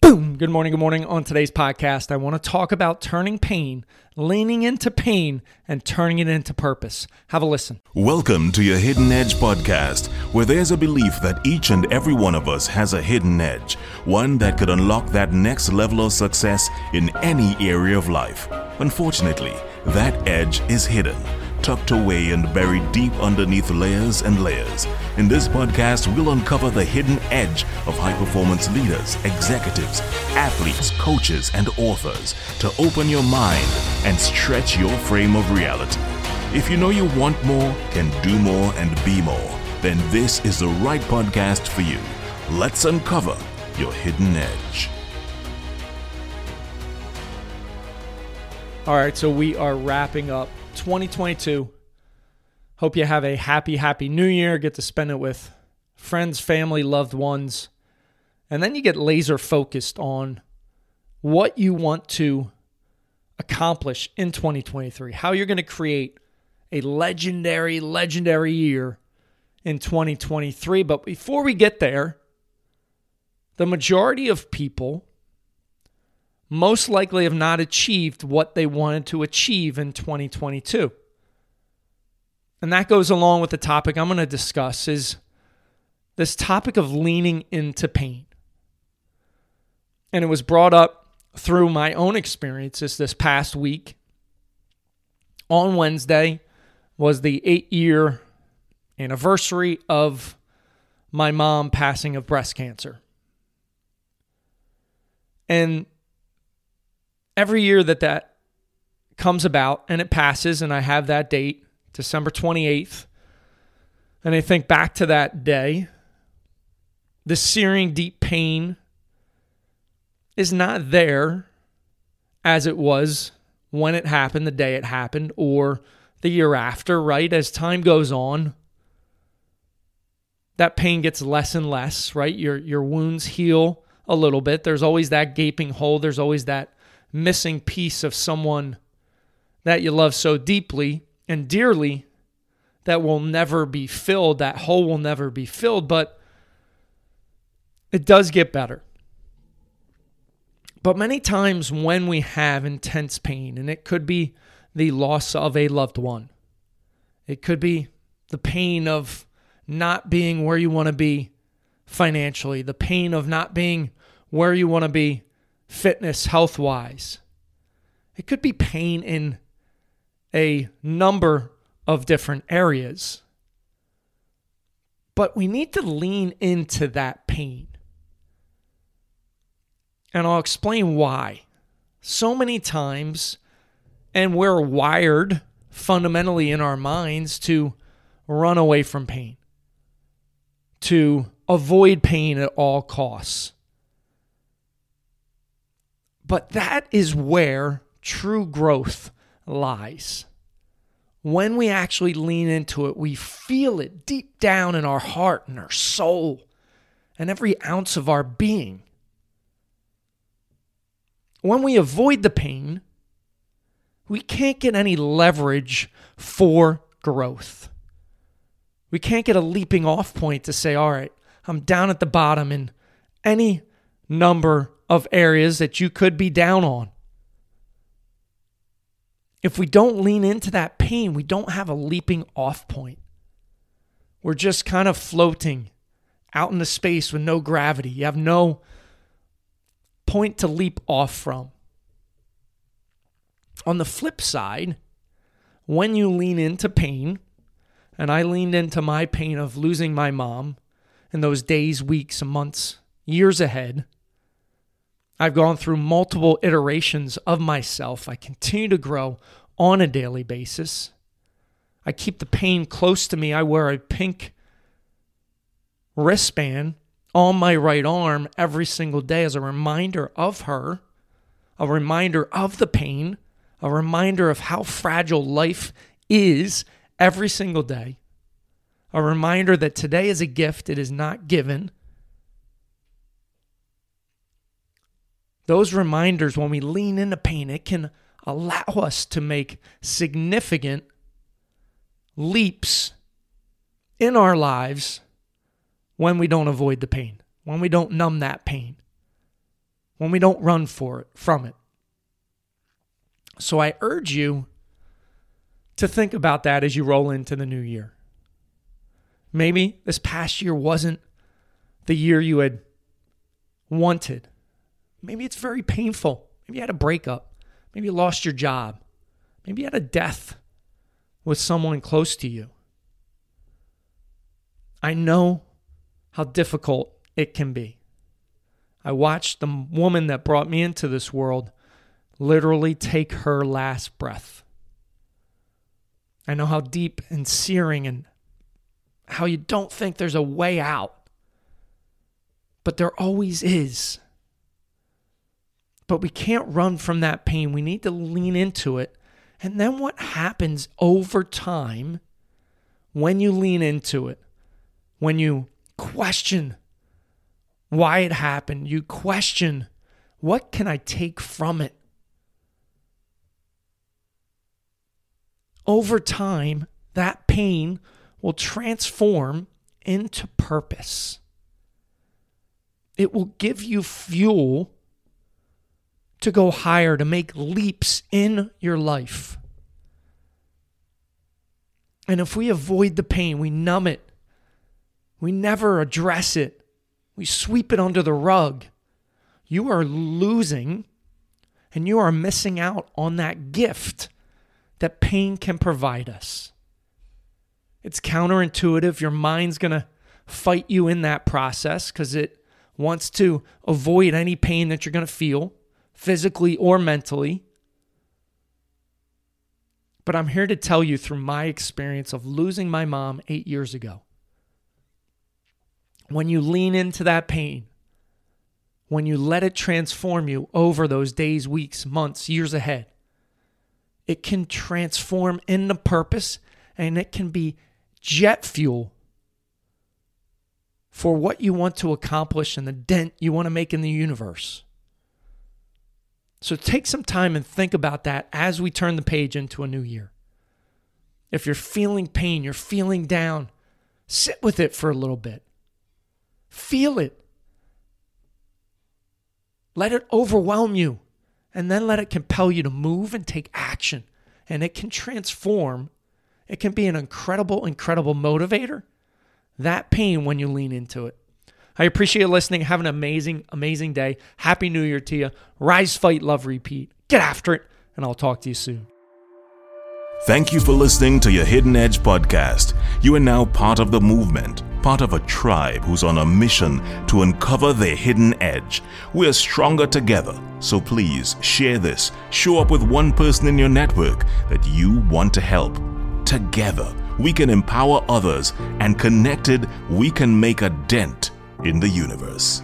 Boom! Good morning, good morning. On today's podcast, I want to talk about turning pain, leaning into pain, and turning it into purpose. Have a listen. Welcome to your Hidden Edge podcast, where there's a belief that each and every one of us has a hidden edge, one that could unlock that next level of success in any area of life. Unfortunately, that edge is hidden tucked away and buried deep underneath layers and layers. In this podcast, we'll uncover the hidden edge of high performance leaders, executives, athletes, coaches, and authors to open your mind and stretch your frame of reality. If you know you want more, can do more, and be more, then this is the right podcast for you. Let's uncover your hidden edge. All right, so we are wrapping up 2022. Hope you have a happy, happy new year. Get to spend it with friends, family, loved ones. And then you get laser focused on what you want to accomplish in 2023, how you're going to create a legendary, legendary year in 2023. But before we get there, the majority of people most likely have not achieved what they wanted to achieve in 2022. And that goes along with the topic I'm going to discuss is this topic of leaning into pain. And it was brought up through my own experiences this past week. On Wednesday was the 8-year anniversary of my mom passing of breast cancer. And every year that that comes about and it passes, and I have that date, December 28th, and I think back to that day, the searing deep pain is not there as it was when it happened, the day it happened, or the year after, right? As time goes on, that pain gets less and less, right? Your your wounds heal a little bit. There's always that gaping hole. There's always that missing piece of someone that you love so deeply and dearly that will never be filled. That hole will never be filled, but it does get better. But many times when we have intense pain, and it could be the loss of a loved one, it could be the pain of not being where you want to be financially, the pain of not being where you want to be fitness, health wise. It could be pain in a number of different areas. But we need to lean into that pain. And I'll explain why. So many times, and we're wired fundamentally in our minds to run away from pain, to avoid pain at all costs. But that is where true growth lies. When we actually lean into it, we feel it deep down in our heart and our soul and every ounce of our being. When we avoid the pain, we can't get any leverage for growth. We can't get a leaping off point to say, all right, I'm down at the bottom in any number of areas that you could be down on. If we don't lean into that pain, we don't have a leaping off point. We're just kind of floating out into space with no gravity. You have no point to leap off from. On the flip side, when you lean into pain, and I leaned into my pain of losing my mom in those days, weeks, months, years ahead, I've gone through multiple iterations of myself. I continue to grow on a daily basis. I keep the pain close to me. I wear a pink wristband on my right arm every single day as a reminder of her, a reminder of the pain, a reminder of how fragile life is every single day, a reminder that today is a gift, it is not given. Those reminders, when we lean into pain, it can allow us to make significant leaps in our lives when we don't avoid the pain, when we don't numb that pain, when we don't run for it from it. So I urge you to think about that as you roll into the new year. Maybe this past year wasn't the year you had wanted. Maybe it's very painful. Maybe you had a breakup. Maybe you lost your job. Maybe you had a death with someone close to you. I know how difficult it can be. I watched the woman that brought me into this world literally take her last breath. I know how deep and searing and how you don't think there's a way out, but there always is. But we can't run from that pain. We need to lean into it. And then what happens over time when you lean into it, when you question why it happened, you question what can I take from it? Over time, that pain will transform into purpose. It will give you fuel to go higher, to make leaps in your life. And if we avoid the pain, we numb it, we never address it, we sweep it under the rug, you are losing and you are missing out on that gift that pain can provide us. It's counterintuitive. Your mind's going to fight you in that process because it wants to avoid any pain that you're going to feel, physically or mentally. But I'm here to tell you through my experience of losing my mom eight years ago. When you lean into that pain, when you let it transform you over those days, weeks, months, years ahead, it can transform into purpose and it can be jet fuel for what you want to accomplish and the dent you want to make in the universe. So take some time and think about that as we turn the page into a new year. If you're feeling pain, you're feeling down, sit with it for a little bit. Feel it. Let it overwhelm you, and then let it compel you to move and take action. And it can transform it can be an incredible, incredible motivator. That pain when you lean into it. I appreciate you listening. Have an amazing, amazing day. Happy New Year to you. Rise, fight, love, repeat. Get after it, and I'll talk to you soon. Thank you for listening to your Hidden Edge podcast. You are now part of the movement, part of a tribe who's on a mission to uncover their hidden edge. We're stronger together, so please share this. Show up with one person in your network that you want to help. Together, we can empower others, and connected, we can make a dent in the universe.